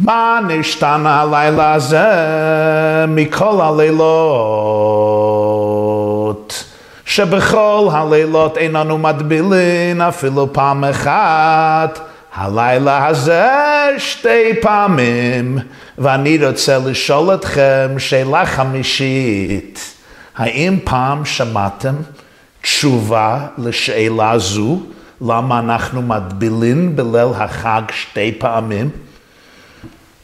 מה נשתנה הלילה הזה מכל הלילות? שבכל הלילות אין אנו מטבילין אפילו פעם אחת. הלילה הזה שתי פעמים, ואני רוצה לשאול אתכם שאלה חמישית. האם פעם שמעתם תשובה לשאלה זו? למה אנחנו מטבילין בליל החג שתי פעמים?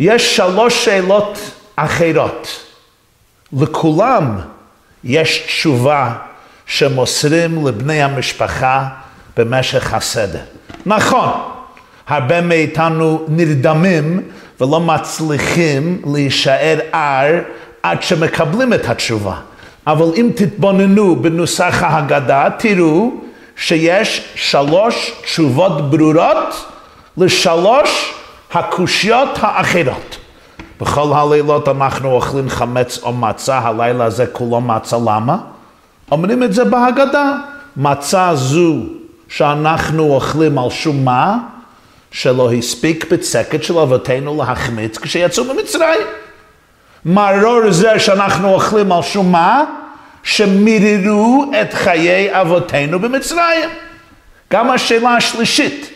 יש שלוש שאלות אחרות. לכולם יש תשובה שמוסרים לבני המשפחה במשך הסדר. נכון, הרבה מאיתנו נרדמים ולא מצליחים להישאר ער עד שמקבלים את התשובה. אבל אם תתבוננו בנוסח ההגדה, תראו שיש שלוש תשובות ברורות לשלוש הקושיות האחרות. בכל הלילות אנחנו אוכלים חמץ או מצה, הלילה הזה כולו מצה, למה? אומרים את זה בהגדה. מצה זו שאנחנו אוכלים על שום מה, שלא הספיק בצקת של אבותינו להחמיץ כשיצאו ממצרים. מרור זה שאנחנו אוכלים על שום מה, שמיררו את חיי אבותינו במצרים. גם השאלה השלישית,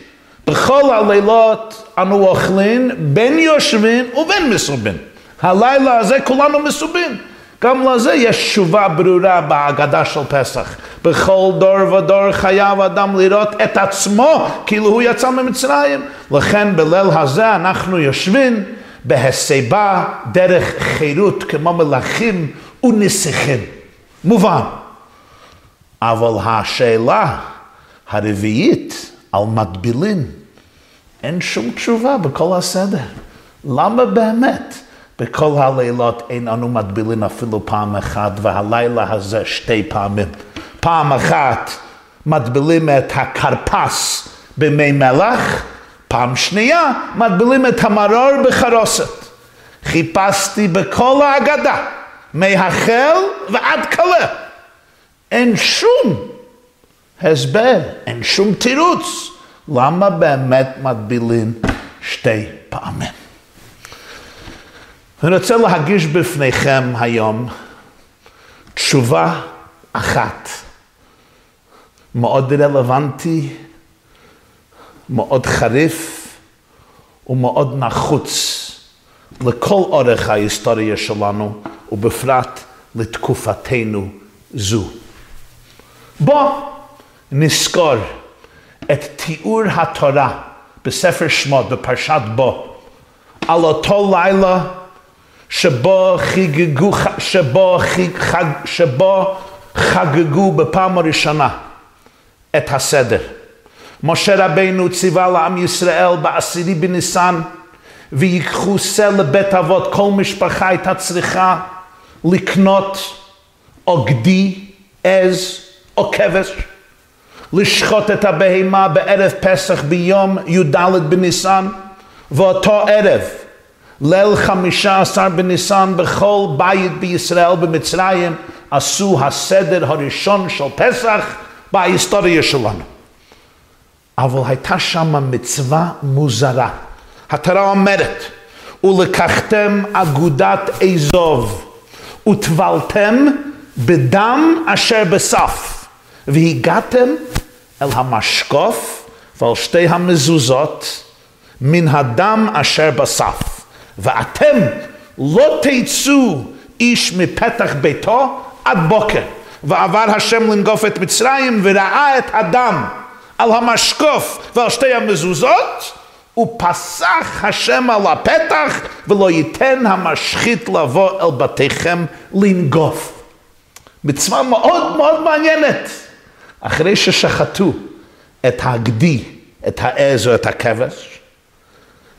בכל הלילות אנו אוכלים בין יושבים ובין מסובין. הלילה הזה כולנו מסובין. גם לזה יש תשובה ברורה בהגדה של פסח. בכל דור ודור חייב אדם לראות את עצמו כאילו הוא יצא ממצרים. לכן בליל הזה אנחנו יושבים בהסיבה דרך חירות כמו מלכים ונסיכים. מובן. אבל השאלה הרביעית על מטבילין, אין שום תשובה בכל הסדר. למה באמת בכל הלילות אין אנו מטבילין אפילו פעם אחת, והלילה הזה שתי פעמים? פעם אחת מטבילים את הכרפס במי מלח, פעם שנייה מטבילים את המרור בחרוסת. חיפשתי בכל ההגדה, מהחל ועד כלה. אין שום הסבר, אין שום תירוץ. למה באמת מטבילים שתי פעמים? אני רוצה להגיש בפניכם היום תשובה אחת, מאוד רלוונטי, מאוד חריף ומאוד נחוץ לכל אורך ההיסטוריה שלנו, ובפרט לתקופתנו זו. בוא נזכור את תיאור התורה בספר שמות, בפרשת בו, על אותו לילה שבו חגגו, שבו, חג, שבו חגגו בפעם הראשונה את הסדר. משה רבינו ציווה לעם ישראל בעשירי בניסן ויקחו סל לבית אבות, כל משפחה הייתה צריכה לקנות או גדי, עז או כבש, לשחוט את הבהמה בערב פסח ביום י"ד בניסן, ואותו ערב, ליל חמישה עשר בניסן, בכל בית בישראל במצרים, עשו הסדר הראשון של פסח בהיסטוריה שלנו. אבל הייתה שם מצווה מוזרה. התורה אומרת, ולקחתם אגודת אזוב, וטבלתם בדם אשר בסף, והגעתם אל המשקוף ועל שתי המזוזות מן הדם אשר בסף. ואתם לא תצאו איש מפתח ביתו עד בוקר. ועבר השם לנגוף את מצרים וראה את הדם על המשקוף ועל שתי המזוזות ופסח השם על הפתח ולא ייתן המשחית לבוא אל בתיכם לנגוף. מצווה מאוד מאוד מעניינת. אחרי ששחטו את הגדי, את העז או את הכבש,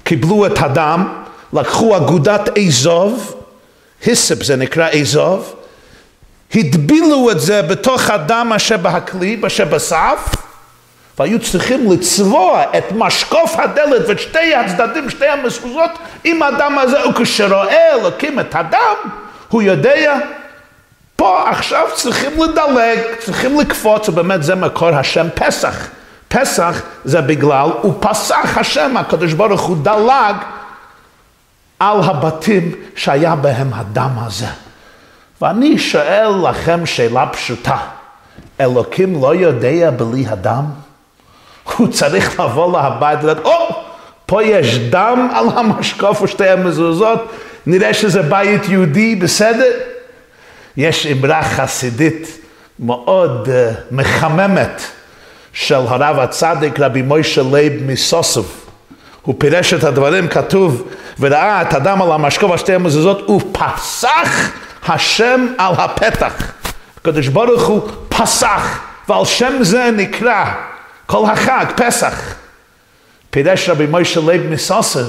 קיבלו את הדם, לקחו אגודת אזוב, היספ זה נקרא אזוב, הטבילו את זה בתוך הדם אשר בהכלי, אשר בסף, והיו צריכים לצבוע את משקוף הדלת ואת שתי הצדדים, שתי המסוזות, עם הדם הזה, וכשרואה אלוקים את הדם, הוא יודע, פה עכשיו צריכים לדלג, צריכים לקפוץ, ובאמת זה מקור השם פסח. פסח זה בגלל, הוא פסח השם, הקדוש ברוך הוא דלג על הבתים שהיה בהם הדם הזה. ואני שואל לכם שאלה פשוטה, אלוקים לא יודע בלי הדם? הוא צריך לבוא לבית ולהגיד, או, פה יש דם על המשקוף ושתי המזוזות, נראה שזה בית יהודי, בסדר? יש אמרה חסידית מאוד אה, מחממת של הרב הצדיק רבי מוישה לייב מסאסוב. הוא פירש את הדברים, כתוב, וראה את הדם על המשקוף ושתי המזוזות, ופסח השם על הפתח. הקדוש ברוך הוא פסח, ועל שם זה נקרא כל החג, פסח. פירש רבי מוישה לייב מסאסוב,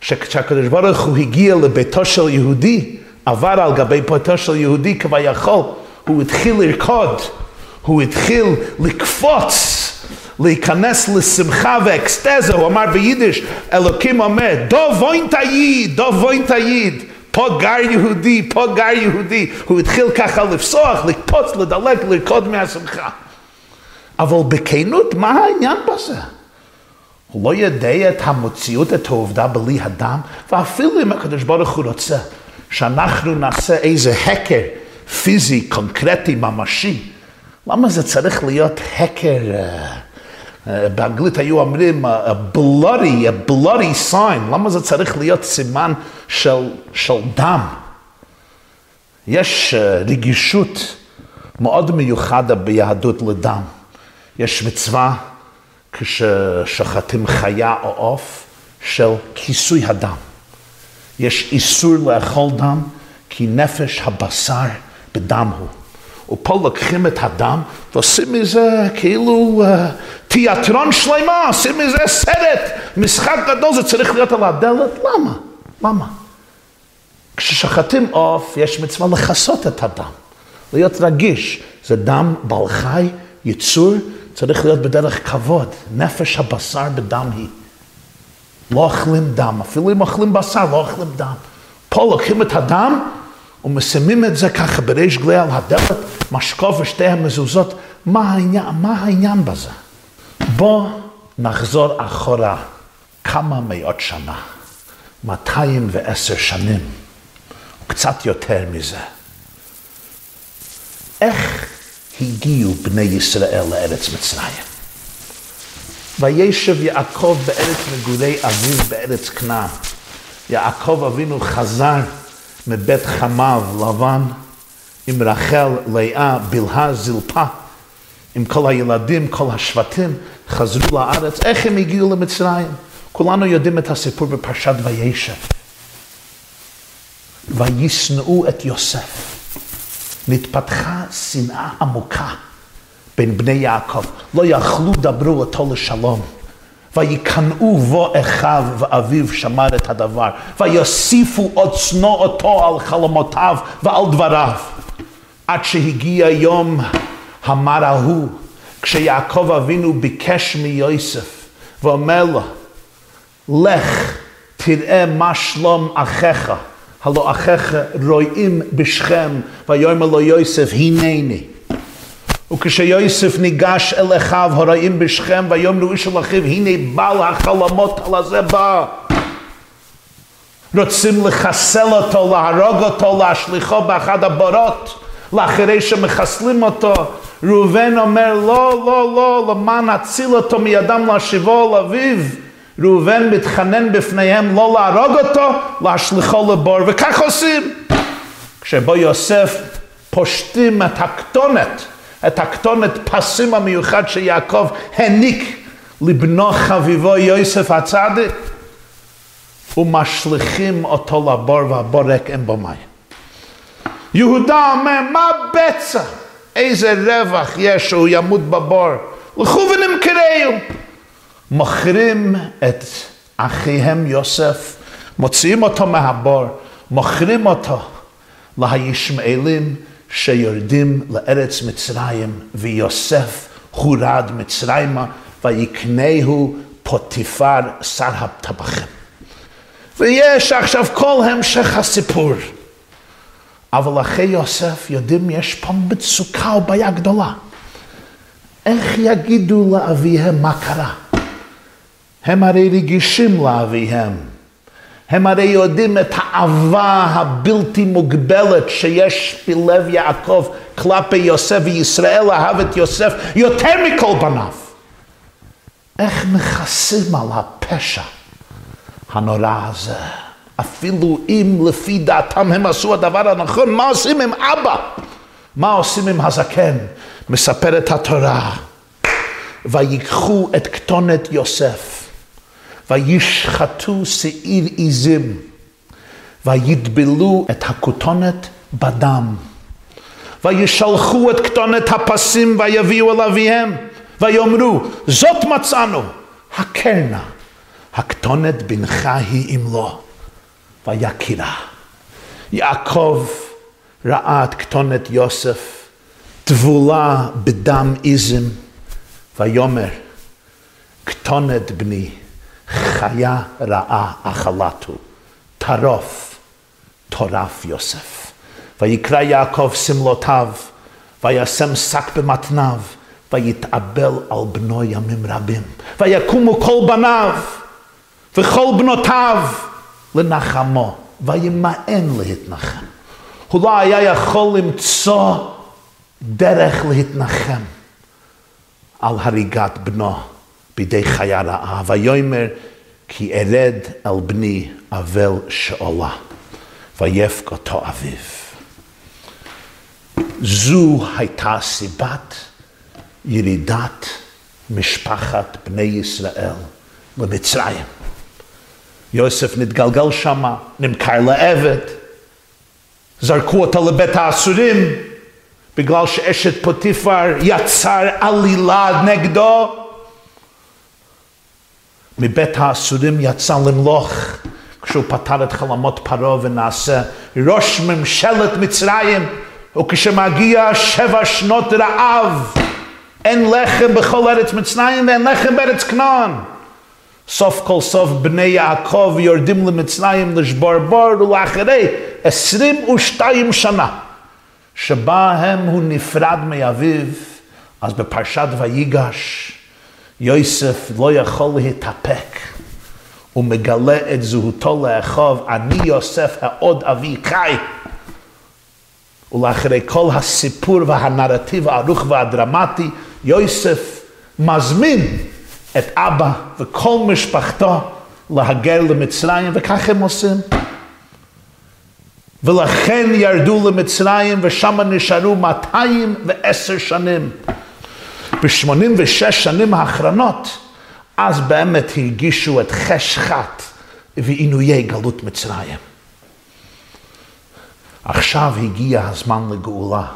שכשהקדוש ברוך הוא הגיע לביתו של יהודי, עבר על גבי ביתו של יהודי כביכול, הוא התחיל לרקוד, הוא התחיל לקפוץ, להיכנס לשמחה ואקסטזה, הוא אמר ביידיש, אלוקים אומר, דו ווין תעיד, דו ווין תעיד. פה גר יהודי, פה גר יהודי. הוא התחיל ככה לפסוח, לקפוץ, לדלג, לרקוד מהשמחה. אבל בכנות, מה העניין בזה? הוא לא יודע את המציאות, את העובדה בלי הדם, ואפילו אם הקדוש ברוך הוא רוצה שאנחנו נעשה איזה הקר פיזי, קונקרטי, ממשי, למה זה צריך להיות הקר, uh, uh, באנגלית היו אומרים, a bloody, a bloody sign, למה זה צריך להיות סימן של, של דם? יש רגישות מאוד מיוחדה ביהדות לדם. יש מצווה כששחטים חיה או עוף של כיסוי הדם. יש איסור לאכול דם, כי נפש הבשר בדם הוא. ופה לוקחים את הדם ועושים מזה כאילו uh, תיאטרון שלמה, עושים מזה סרט, משחק גדול, זה צריך להיות על הדלת, למה? למה? כששחטים עוף, יש מצווה לכסות את הדם, להיות רגיש. זה דם בעל חי, יצור, צריך להיות בדרך כבוד. נפש הבשר בדם היא. לא אוכלים דם, אפילו אם אוכלים בשר, לא אוכלים דם. פה לוקחים את הדם ומשימים את זה ככה בריש גלי על הדלת, משקוף ושתי המזוזות. מה העניין, מה העניין בזה? בוא נחזור אחורה כמה מאות שנה, 210 שנים, קצת יותר מזה. איך הגיעו בני ישראל לארץ מצרים? וישב יעקב בארץ מגורי אביו בארץ כנען. יעקב אבינו חזר מבית חמיו לבן עם רחל, לאה, בלהה, זלפה, עם כל הילדים, כל השבטים, חזרו לארץ. איך הם הגיעו למצרים? כולנו יודעים את הסיפור בפרשת וישב. וישנאו את יוסף. נתפתחה שנאה עמוקה. בין בני יעקב, לא יכלו דברו אותו לשלום. ויקנאו בו אחיו ואביו שמר את הדבר, ויוסיפו עוד שנוא אותו על חלומותיו ועל דבריו. עד שהגיע יום המר ההוא, כשיעקב אבינו ביקש מיוסף, ואומר לו, לך תראה מה שלום אחיך, הלא אחיך רואים בשכם, ויאמר לו יוסף, הנני. וכשיוסף ניגש אל אחיו הרעים בשכם ויאמרו איש אל אחיו הנה בעל החלומות על הזה בא. רוצים לחסל אותו, להרוג אותו, להשליחו באחד הבורות לאחרי שמחסלים אותו. ראובן אומר לא, לא, לא, למען אציל אותו מידם להשיבו אל אביו. ראובן מתחנן בפניהם לא להרוג אותו, להשליחו לבור. וכך עושים. כשבו יוסף פושטים את הכתונת את הכתונת פסים המיוחד שיעקב העניק לבנו חביבו יוסף הצדיק, ומשליכים אותו לבור והבור ריק אין בו מים. יהודה אומר, מה בצע? איזה רווח יש שהוא ימות בבור? לכו ונמכרהו. מוכרים את אחיהם יוסף, מוציאים אותו מהבור, מוכרים אותו לישמעאלים, שיורדים לארץ מצרים, ויוסף הורד מצרימה, ויקנהו פוטיפר שר הטבחים. ויש עכשיו כל המשך הסיפור. אבל אחרי יוסף יודעים יש פה מצוקה או בעיה גדולה. איך יגידו לאביהם מה קרה? הם הרי רגישים לאביהם. הם הרי יודעים את האהבה הבלתי מוגבלת שיש בלב יעקב כלפי יוסף, וישראל אהב את יוסף יותר מכל בניו. איך מכסים על הפשע הנורא הזה? אפילו אם לפי דעתם הם עשו הדבר הנכון, מה עושים עם אבא? מה עושים עם הזקן? מספרת התורה. ויקחו את כתונת יוסף, וישחטו שעיר עיזים, ויטבלו את הכותונת בדם, וישלחו את כתונת הפסים ויביאו אל אביהם, ויאמרו, זאת מצאנו, הקרנה, הכתונת בנך היא אמלו, ויקירה. יעקב ראה את כתונת יוסף, טבולה בדם עיזים, ויאמר, כתונת בני, חיה רעה אכלתו, טרוף, טורף יוסף. ויקרא יעקב שמלותיו, וישם שק במתניו, ויתאבל על בנו ימים רבים. ויקומו כל בניו וכל בנותיו לנחמו, וימאן להתנחם. הוא לא היה יכול למצוא דרך להתנחם. על הריגת בנו בידי חיה רעה, ויאמר כי ארד אל בני אבל שאולה, ויפק אותו אביו. זו הייתה סיבת ירידת משפחת בני ישראל למצרים. יוסף נתגלגל שמה, נמכר לעבד, זרקו אותו לבית האסורים, בגלל שאשת פוטיפר יצר עלילה נגדו. מבית האסורים יצא למלוך כשהוא פתר את חלומות פרעה ונעשה ראש ממשלת מצרים וכשמגיע שבע שנות רעב אין לחם בכל ארץ מצרים ואין לחם בארץ כנען. סוף כל סוף בני יעקב יורדים למצרים לשבור בור ולאחרי עשרים ושתיים שנה שבהם הוא נפרד מאביו, אז בפרשת ויגש, יוסף לא יכול להתאפק. הוא מגלה את זהותו לאחוב, אני יוסף העוד אבי חי. ולאחרי כל הסיפור והנרטיב הארוך והדרמטי, יוסף מזמין את אבא וכל משפחתו להגר למצרים, וכך הם עושים. ולכן ירדו למצרים ושם נשארו 210 שנים. ב-86 שנים האחרונות, אז באמת הרגישו את חשכת ועינויי גלות מצרים. עכשיו הגיע הזמן לגאולה.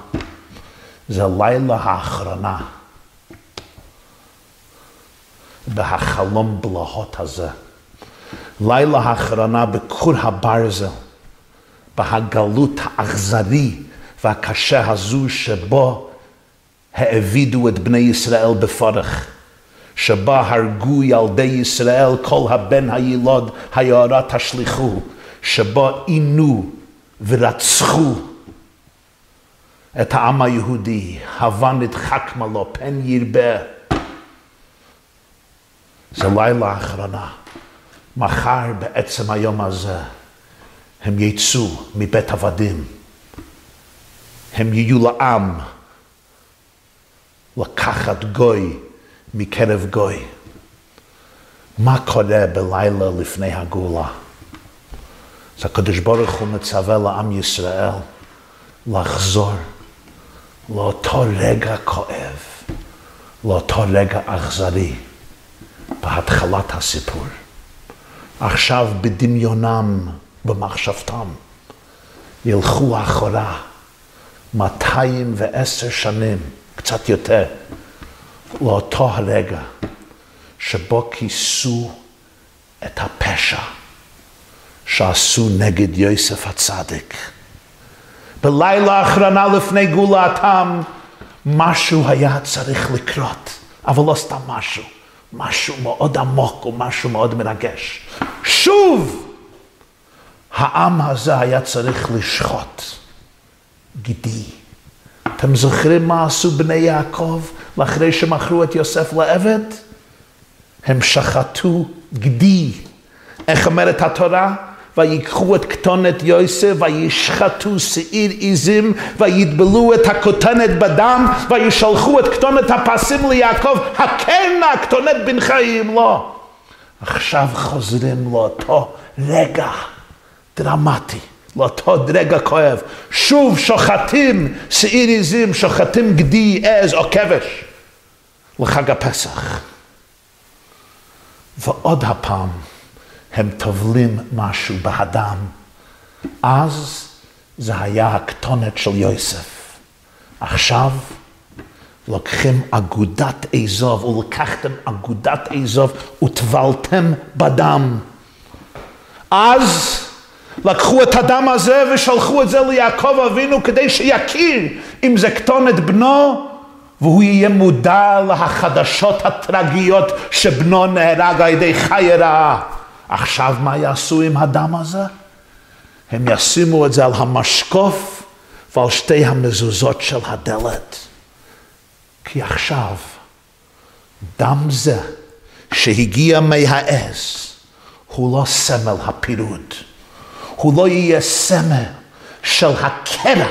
זה לילה האחרונה. בהחלום בלהות הזה. לילה האחרונה בכור הברזל. בהגלות האכזרי והקשה הזו שבו העבידו את בני ישראל בפרך, שבה הרגו ילדי ישראל כל הבן הילוד היערה תשליכו, שבו עינו ורצחו את העם היהודי, הווה נדחק מלו, פן ירבה. זה לילה האחרונה. מחר בעצם היום הזה הם יצאו מבית עבדים. הם יהיו לעם לקחת גוי מקרב גוי. מה קורה בלילה לפני הגאולה? אז הקדוש ברוך הוא מצווה לעם ישראל לחזור לאותו רגע כואב, לאותו רגע אכזרי בהתחלת הסיפור. עכשיו בדמיונם במחשבתם. ילכו אחורה 210 שנים, קצת יותר, לאותו הרגע שבו כיסו את הפשע שעשו נגד יוסף הצדיק. בלילה האחרונה לפני גאולתם, משהו היה צריך לקרות, אבל לא סתם משהו, משהו מאוד עמוק ומשהו מאוד מרגש. שוב! העם הזה היה צריך לשחוט גידי. אתם זוכרים מה עשו בני יעקב לאחרי שמכרו את יוסף לעבד? הם שחטו גדי. איך אומרת התורה? ויקחו את כתונת יוסף, וישחטו שעיר עזים, ויטבלו את הכותנת בדם, וישלחו את כתונת הפסים ליעקב, הקרנה כתונת בן חיים, לא. עכשיו חוזרים לאותו רגע דרמטי, לאותו רגע כואב. שוב שוחטים שעיר עזים, שוחטים גדי עז או כבש לחג הפסח. ועוד הפעם הם טובלים משהו באדם. אז זה היה הכתונת של יוסף. עכשיו לוקחים אגודת אזוב, ולקחתם אגודת אזוב וטבלתם בדם. אז לקחו את הדם הזה ושלחו את זה ליעקב אבינו כדי שיכיר אם זה כתונת בנו והוא יהיה מודע להחדשות הטרגיות שבנו נהרג על ידי חי רעה. עכשיו מה יעשו עם הדם הזה? הם ישימו את זה על המשקוף ועל שתי המזוזות של הדלת. כי עכשיו דם זה שהגיע מהעז הוא לא סמל הפירוד. הוא לא יהיה סמל של הקרע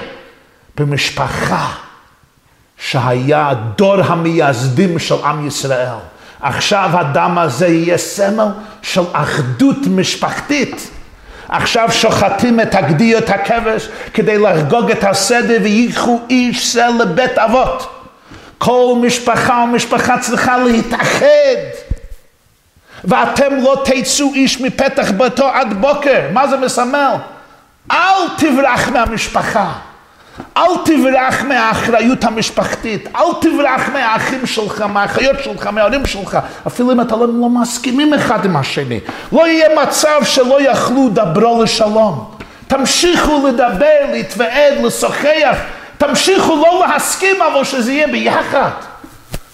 במשפחה שהיה דור המייסדים של עם ישראל. עכשיו הדם הזה יהיה סמל של אחדות משפחתית. עכשיו שוחטים את הגדי את הכבש כדי לחגוג את הסדר וייחו איש זה לבית אבות. כל משפחה ומשפחה צריכה להתאחד. ואתם לא תצאו איש מפתח ביתו עד בוקר. מה זה מסמל? אל תברח מהמשפחה. אל תברח מהאחריות המשפחתית, אל תברח מהאחים שלך, מהאחיות שלך, מההורים שלך, אפילו אם אתה לא, לא מסכימים אחד עם השני. לא יהיה מצב שלא יכלו דברו לשלום. תמשיכו לדבר, להתוועד, לשוחח, תמשיכו לא להסכים, אבל שזה יהיה ביחד.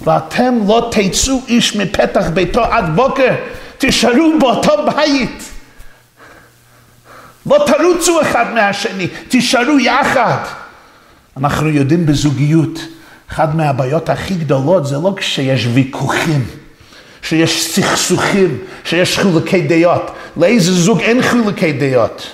ואתם לא תצאו איש מפתח ביתו עד בוקר, תישארו באותו בית. לא תרוצו אחד מהשני, תישארו יחד. אנחנו יודעים בזוגיות, אחת מהבעיות הכי גדולות זה לא כשיש ויכוחים, שיש סכסוכים, שיש חילוקי דעות. לאיזה זוג אין חילוקי דעות?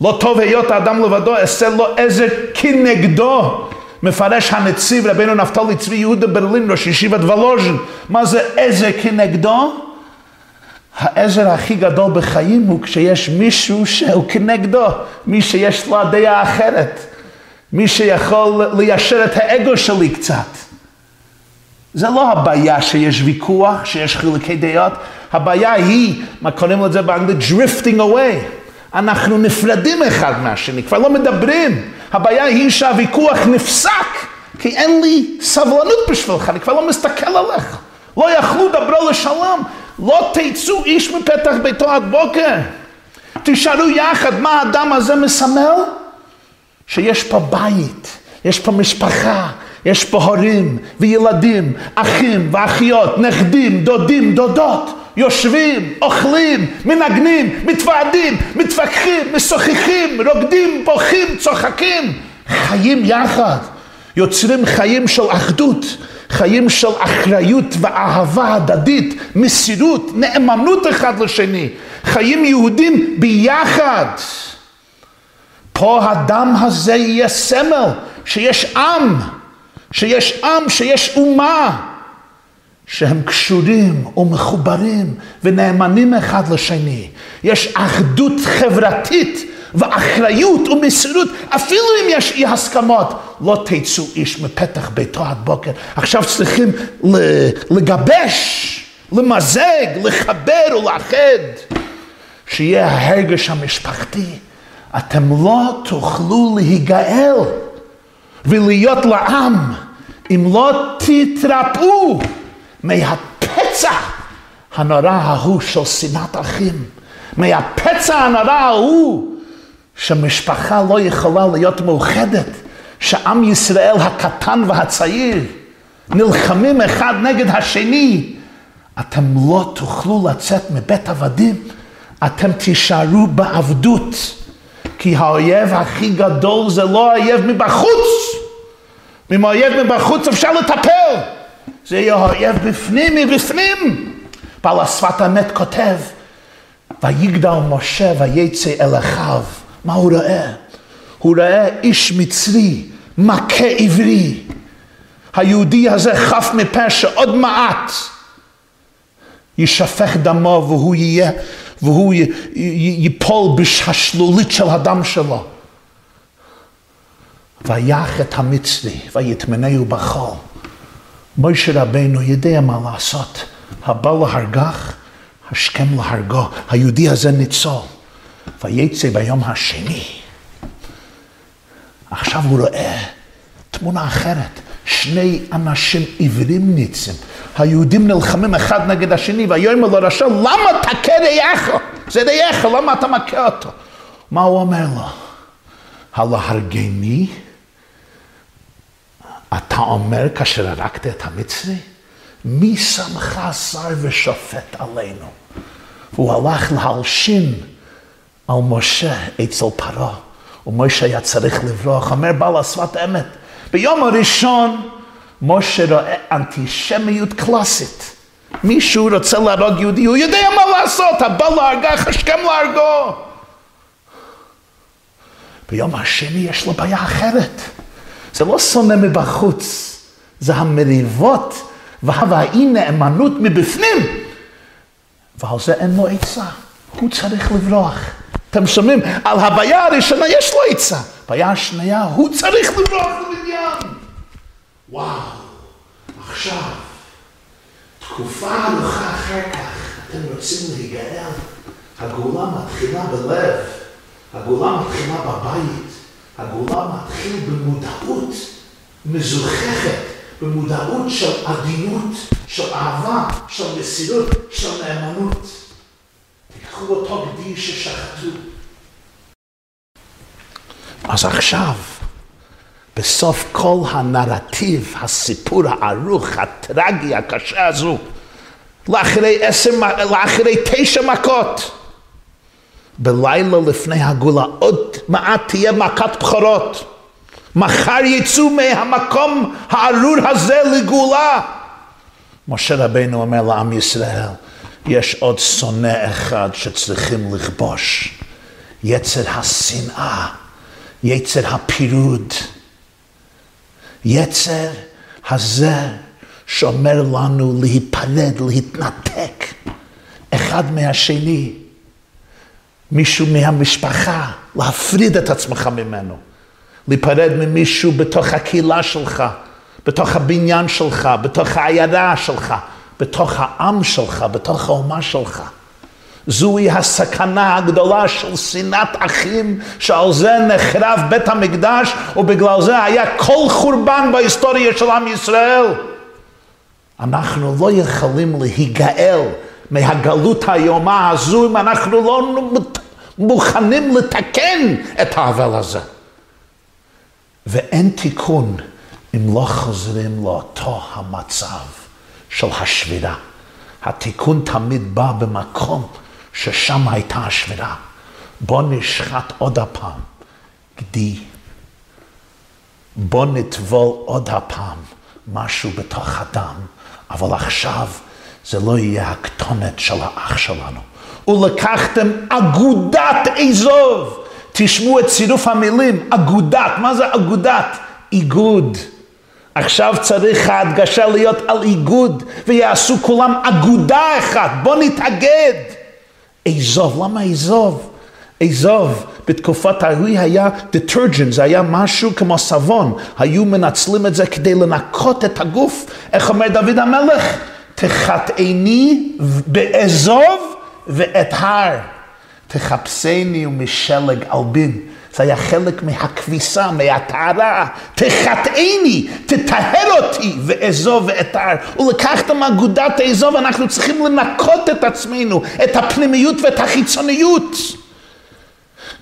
לא טוב היות האדם לבדו, אעשה לו עזר כנגדו. מפרש הנציב רבנו נפתלי צבי יהודה ברלין, ראש ישיבת וולוז'ן. מה זה עזר כנגדו? העזר הכי גדול בחיים הוא כשיש מישהו שהוא כנגדו, מי שיש לו דעה אחרת. מי שיכול ליישר את האגו שלי קצת. זה לא הבעיה שיש ויכוח, שיש חילוקי דעות, הבעיה היא, מה קוראים לזה באנגלית? drifting away. אנחנו נפרדים אחד מהשני, כבר לא מדברים. הבעיה היא שהוויכוח נפסק, כי אין לי סבלנות בשבילך, אני כבר לא מסתכל עליך. לא יכלו דברו לשלום, לא תצאו איש מפתח ביתו עד בוקר. תישארו יחד, מה האדם הזה מסמל? שיש פה בית, יש פה משפחה, יש פה הורים וילדים, אחים ואחיות, נכדים, דודים, דודות, יושבים, אוכלים, מנגנים, מתוועדים, מתווכחים, משוחחים, רוקדים, בוכים, צוחקים, חיים יחד, יוצרים חיים של אחדות, חיים של אחריות ואהבה הדדית, מסירות, נאמנות אחד לשני, חיים יהודים ביחד. פה הדם הזה יהיה סמל שיש עם, שיש עם, שיש אומה, שהם קשורים ומחוברים ונאמנים אחד לשני. יש אחדות חברתית ואחריות ומסירות, אפילו אם יש אי הסכמות, לא תצאו איש מפתח ביתו עד בוקר. עכשיו צריכים לגבש, למזג, לחבר ולאחד, שיהיה ההרגש המשפחתי. אתם לא תוכלו להיגאל ולהיות לעם אם לא תתרפאו מהפצע הנורא ההוא של שנאת אחים, מהפצע הנורא ההוא שמשפחה לא יכולה להיות מאוחדת, שעם ישראל הקטן והצעיר נלחמים אחד נגד השני. אתם לא תוכלו לצאת מבית עבדים, אתם תישארו בעבדות. כי האויב הכי גדול זה לא האויב מבחוץ. אם האויב מבחוץ אפשר לטפל. זה יהיה האויב בפנים מבפנים. בעל השפת אמת כותב, ויגדל משה ויצא אל אחיו. מה הוא רואה? הוא רואה איש מצרי, מכה עברי. היהודי הזה חף מפשע, עוד מעט יישפך דמו והוא יהיה, והוא ייפול בשלולית של הדם שלו. ויח את המצרי ויטמנהו בחול. מוישה רבנו יודע מה לעשות. הבא להרגך, השכם להרגו. היהודי הזה ניצול. ויצא ביום השני. עכשיו הוא רואה תמונה אחרת. שני אנשים עיוורים ניצים. היהודים נלחמים אחד נגד השני, ויאמר לו רשע, למה תכה רעייך? זה רעייך, למה אתה מכה אותו? מה הוא אומר לו? הלהרגני? אתה אומר כאשר הרגת את המצרי? מי שמך שר ושופט עלינו? והוא הלך להלשין על משה אצל פרעה, ומשה היה צריך לברוח, אומר בעל השפת אמת. ביום הראשון משה רואה אנטישמיות קלאסית. מישהו רוצה להרוג יהודי, הוא יודע מה לעשות, הבא להרגך, השכם להרגו. ביום השני יש לו בעיה אחרת. זה לא שונא מבחוץ, זה המריבות והאי נאמנות מבפנים. ועל זה אין לו עצה, הוא צריך לברוח. אתם שומעים? על הבעיה הראשונה יש לו עצה, הבעיה השנייה, הוא צריך לברוח למדיין. וואו, עכשיו, תקופה ארוכה אחר כך, אתם רוצים להיגאל, הגאולה מתחילה בלב, הגאולה מתחילה בבית, הגאולה מתחילה במודעות מזוכחת, במודעות של עדינות, של אהבה, של מסירות, של נאמנות. תיקחו אותו גדי ששחטו. אז עכשיו, בסוף כל הנרטיב, הסיפור הארוך, הטרגי, הקשה הזו, לאחרי, עשר, לאחרי תשע מכות, בלילה לפני הגאולה, עוד מעט תהיה מכת בכורות. מחר יצאו מהמקום הארור הזה לגאולה. משה רבנו אומר לעם ישראל, יש עוד שונא אחד שצריכים לכבוש. יצר השנאה, יצר הפירוד. יצר הזה שאומר לנו להיפרד, להתנתק אחד מהשני. מישהו מהמשפחה, להפריד את עצמך ממנו. להיפרד ממישהו בתוך הקהילה שלך, בתוך הבניין שלך, בתוך העיירה שלך, בתוך העם שלך, בתוך האומה שלך. זוהי הסכנה הגדולה של שנאת אחים, שעל זה נחרב בית המקדש, ובגלל זה היה כל חורבן בהיסטוריה של עם ישראל. אנחנו לא יכולים להיגאל מהגלות האיומה הזו אם אנחנו לא מוכנים לתקן את העוול הזה. ואין תיקון אם לא חוזרים לאותו המצב של השבירה. התיקון תמיד בא במקום ששם הייתה השבירה. בוא נשחט עוד הפעם גדי. בוא נטבול עוד הפעם משהו בתוך הדם, אבל עכשיו זה לא יהיה הכתונת של האח שלנו. ולקחתם אגודת אזוב. תשמעו את צירוף המילים, אגודת, מה זה אגודת? איגוד. עכשיו צריך ההדגשה להיות על איגוד, ויעשו כולם אגודה אחת, בוא נתאגד. אזוב, למה אזוב? אזוב, בתקופת ההיא היה detergent, זה היה משהו כמו סבון, היו מנצלים את זה כדי לנקות את הגוף. איך אומר דוד המלך? תחטאני באזוב ואת הר. תחפשני ומשלג אלבין. זה היה חלק מהכביסה, מהטהרה. תחטאני, תטהר אותי ואזוב ואתר. ולקחתם אגודת האזוב, אנחנו צריכים לנקות את עצמנו, את הפנימיות ואת החיצוניות.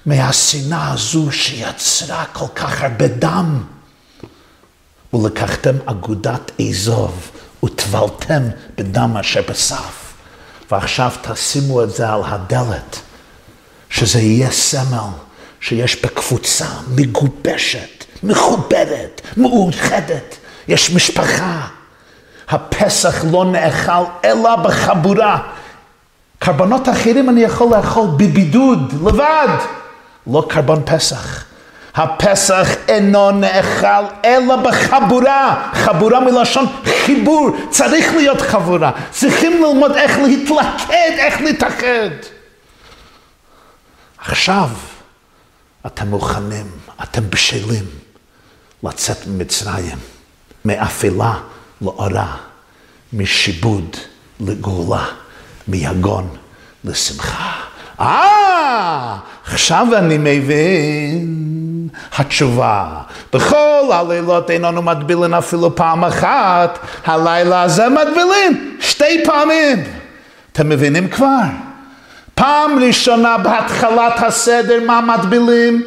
מהשנאה הזו שיצרה כל כך הרבה דם. ולקחתם אגודת אזוב וטבלתם בדם אשר בסף. ועכשיו תשימו את זה על הדלת, שזה יהיה סמל שיש בקבוצה מגובשת, מכובדת, מאוחדת, יש משפחה. הפסח לא נאכל אלא בחבורה. קרבנות אחרים אני יכול לאכול בבידוד, לבד. לא קרבון פסח. הפסח אינו נאכל אלא בחבורה, חבורה מלשון חיבור, צריך להיות חבורה, צריכים ללמוד איך להתלכד, איך להתאחד. עכשיו אתם מוכנים, אתם בשלים לצאת ממצרים, מאפלה לאורה, משיבוד לגאולה, מיגון לשמחה. אה, עכשיו אני מבין. התשובה, בכל הלילות אין אנו מטבילין אפילו פעם אחת, הלילה הזה מטבילין שתי פעמים. אתם מבינים כבר? פעם ראשונה בהתחלת הסדר, מה מטבילים?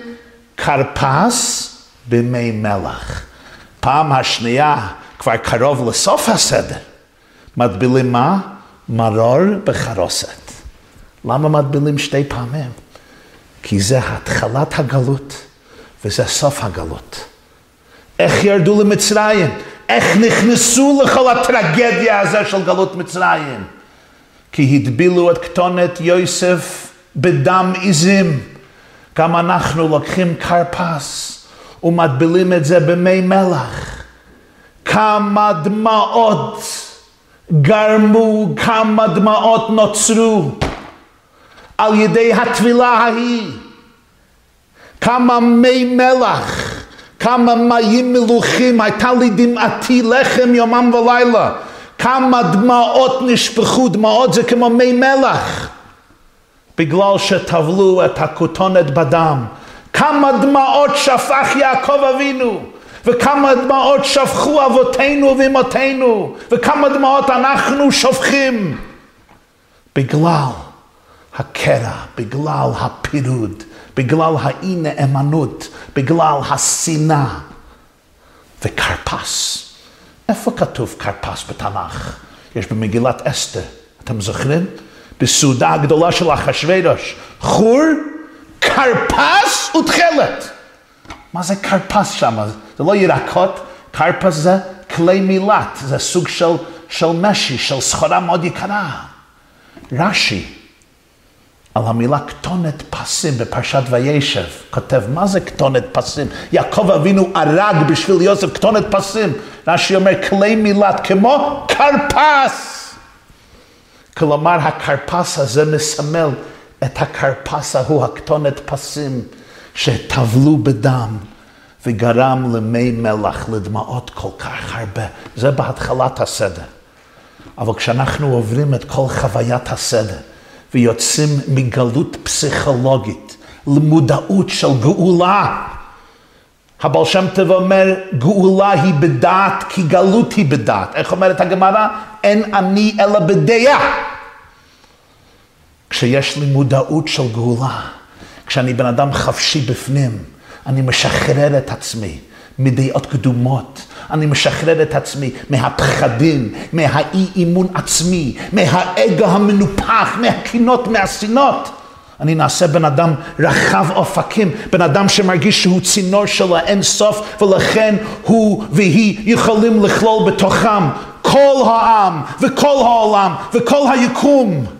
כרפס במי מלח. פעם השנייה, כבר קרוב לסוף הסדר, מטבילים מה? מרור בחרוסת. למה מטבילים שתי פעמים? כי זה התחלת הגלות וזה סוף הגלות. איך ירדו למצרים? איך נכנסו לכל הטרגדיה הזו של גלות מצרים? כי הטבילו את כתונת יוסף בדם עיזים. גם אנחנו לוקחים כרפס ומטבילים את זה במי מלח. כמה דמעות גרמו, כמה דמעות נוצרו על ידי הטבילה ההיא. כמה מי מלח, כמה מים מלוכים, הייתה לי דמעתי לחם יומם ולילה. כמה דמעות נשפכו, דמעות זה כמו מי מלח, בגלל שטבלו את הכותונת בדם. כמה דמעות שפך יעקב אבינו, וכמה דמעות שפכו אבותינו ואמותינו, וכמה דמעות אנחנו שופכים. בגלל הקרע, בגלל הפירוד, בגלל האי נאמנות, בגלל השנאה. וכרפס, איפה כתוב כרפס בתנ"ך? יש במגילת אסתר, אתם זוכרים? בסעודה הגדולה של אחשוורוש, חור, כרפס ותכלת. מה זה כרפס שם? זה לא ירקות, כרפס זה כלי מילת, זה סוג של, של משי, של סחורה מאוד יקרה. רש"י, על המילה כתונת פסים בפרשת וישב, כותב, מה זה כתונת פסים? יעקב אבינו הרג בשביל יוסף כתונת פסים. רש"י אומר, כלי מילת כמו כרפס. כלומר, הכרפס הזה מסמל את הכרפס ההוא, הכתונת פסים, שטבלו בדם וגרם למי מלח, לדמעות כל כך הרבה. זה בהתחלת הסדר. אבל כשאנחנו עוברים את כל חוויית הסדר, ויוצאים מגלות פסיכולוגית למודעות של גאולה. הבעל שם טוב אומר, גאולה היא בדעת כי גלות היא בדעת. איך אומרת הגמרא? אין אני אלא בדעה. כשיש לי מודעות של גאולה, כשאני בן אדם חפשי בפנים, אני משחרר את עצמי מדעות קדומות, אני משחרר את עצמי מהפחדים, מהאי אימון עצמי, מהאגו המנופח, מהקינות, מהשנאות. אני נעשה בן אדם רחב אופקים, בן אדם שמרגיש שהוא צינור של האין סוף, ולכן הוא והיא יכולים לכלול בתוכם כל העם וכל העולם וכל היקום.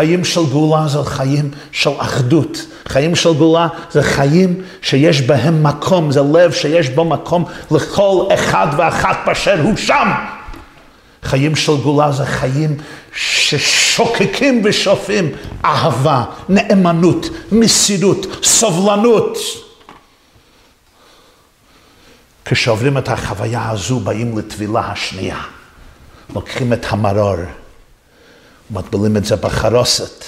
חיים של גאולה זה חיים של אחדות. חיים של גאולה זה חיים שיש בהם מקום, זה לב שיש בו מקום לכל אחד ואחת באשר הוא שם. חיים של גאולה זה חיים ששוקקים ושופעים אהבה, נאמנות, מסירות, סובלנות. כשעוברים את החוויה הזו באים לטבילה השנייה. לוקחים את המרור. מטבילים את זה בחרוסת.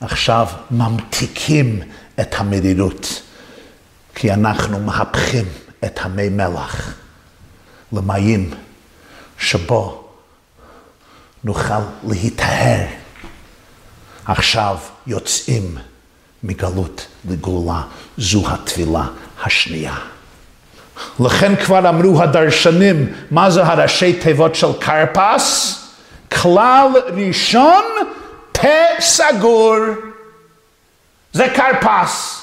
עכשיו ממתיקים את המרירות, כי אנחנו מהפכים את המי מלח למים שבו נוכל להיטהר. עכשיו יוצאים מגלות לגאולה, זו התפילה השנייה. לכן כבר אמרו הדרשנים, מה זה הראשי תיבות של קרפס? כלל ראשון, פה סגור. זה כרפס.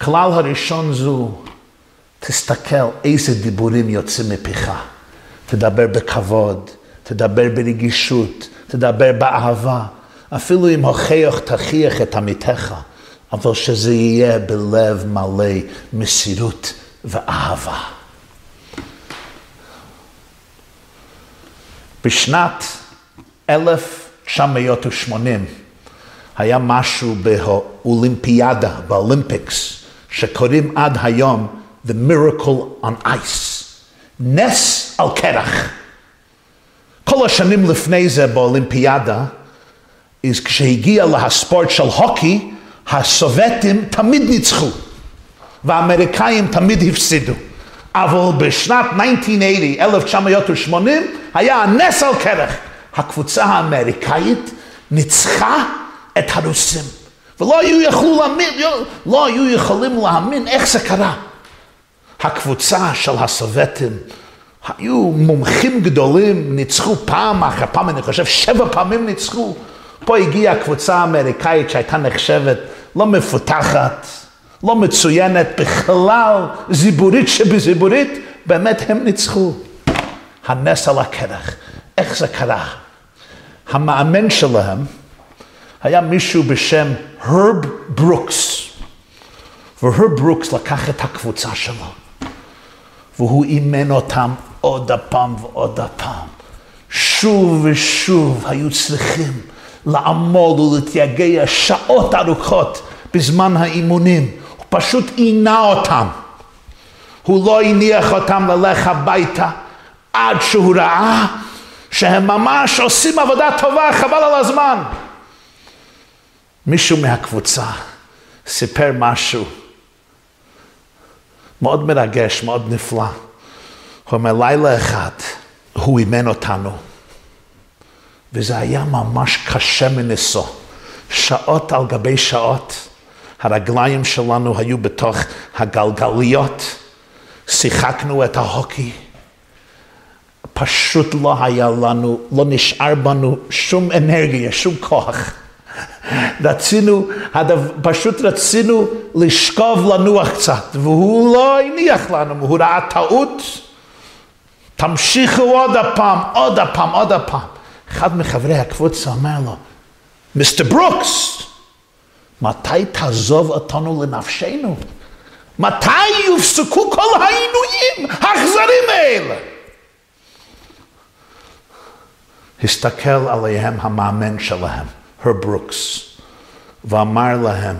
כלל הראשון זו, תסתכל איזה דיבורים יוצאים מפיך. תדבר בכבוד, תדבר ברגישות, תדבר באהבה. אפילו אם הוכיח תכיח את עמיתך, אבל שזה יהיה בלב מלא מסירות ואהבה. בשנת 1980 היה משהו באולימפיאדה, ב Olympics, שקוראים עד היום The Miracle on Ice, נס על קרח. כל השנים לפני זה באולימפיאדה, כשהגיע להספורט של הוקי, הסובייטים תמיד ניצחו, והאמריקאים תמיד הפסידו. אבל בשנת 1980, 1980, היה הנס על קרח. הקבוצה האמריקאית ניצחה את הרוסים. ולא היו יכלו להאמין, לא היו יכולים להאמין איך זה קרה. הקבוצה של הסובייטים היו מומחים גדולים, ניצחו פעם אחר פעם, אני חושב שבע פעמים ניצחו. פה הגיעה הקבוצה האמריקאית שהייתה נחשבת לא מפותחת, לא מצוינת בכלל, זיבורית שבזיבורית, באמת הם ניצחו. הנס על הקרח. איך זה קרה? המאמן שלהם היה מישהו בשם הרב ברוקס. והרב ברוקס לקח את הקבוצה שלו, והוא אימן אותם עוד הפעם ועוד הפעם. שוב ושוב היו צריכים לעמוד ולהתייגע שעות ארוכות בזמן האימונים. הוא פשוט עינה אותם. הוא לא הניח אותם ללך הביתה עד שהוא ראה שהם ממש עושים עבודה טובה, חבל על הזמן. מישהו מהקבוצה סיפר משהו מאוד מרגש, מאוד נפלא. הוא אומר, לילה אחד הוא אימן אותנו, וזה היה ממש קשה מנשוא. שעות על גבי שעות, הרגליים שלנו היו בתוך הגלגליות, שיחקנו את ההוקי. פשוט לא היה לנו, לא נשאר בנו שום אנרגיה, שום כוח. רצינו, פשוט רצינו לשכוב לנוח קצת, והוא לא הניח לנו, הוא ראה טעות, תמשיכו עוד הפעם, עוד הפעם, עוד הפעם. אחד מחברי הקבוצה אומר לו, מיסטר ברוקס, מתי תעזוב אותנו לנפשנו? מתי יופסקו כל העינויים האכזרים האלה? הסתכל עליהם המאמן שלהם, הר ברוקס, ואמר להם,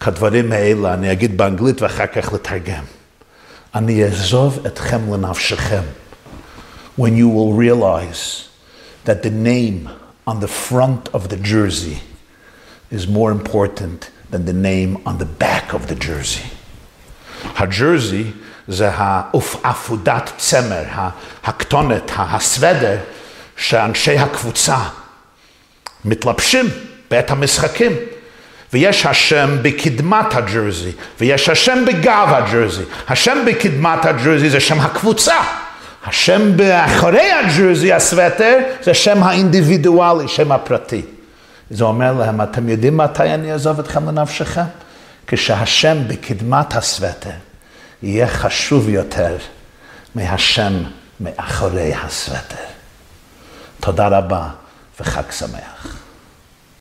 כדברים האלה, אני אגיד באנגלית ואחר כך לתרגם. אני אעזוב אתכם לנפשכם. When you will realize that the name on the front of the jersey is more important than the name on the back of the jersey. הג'רזי זה העפודת צמר, הכתונת, הסוודר, שאנשי הקבוצה מתלבשים בעת המשחקים. ויש השם בקדמת הג'רזי, ויש השם בגב הג'רזי. השם בקדמת הג'רזי זה שם הקבוצה. השם באחורי הג'רזי, הסווטר, זה שם האינדיבידואלי, שם הפרטי. זה אומר להם, אתם יודעים מתי אני אעזוב אתכם לנפשכם? כשהשם בקדמת הסווטר יהיה חשוב יותר מהשם מאחורי הסווטר. תודה רבה וחג שמח.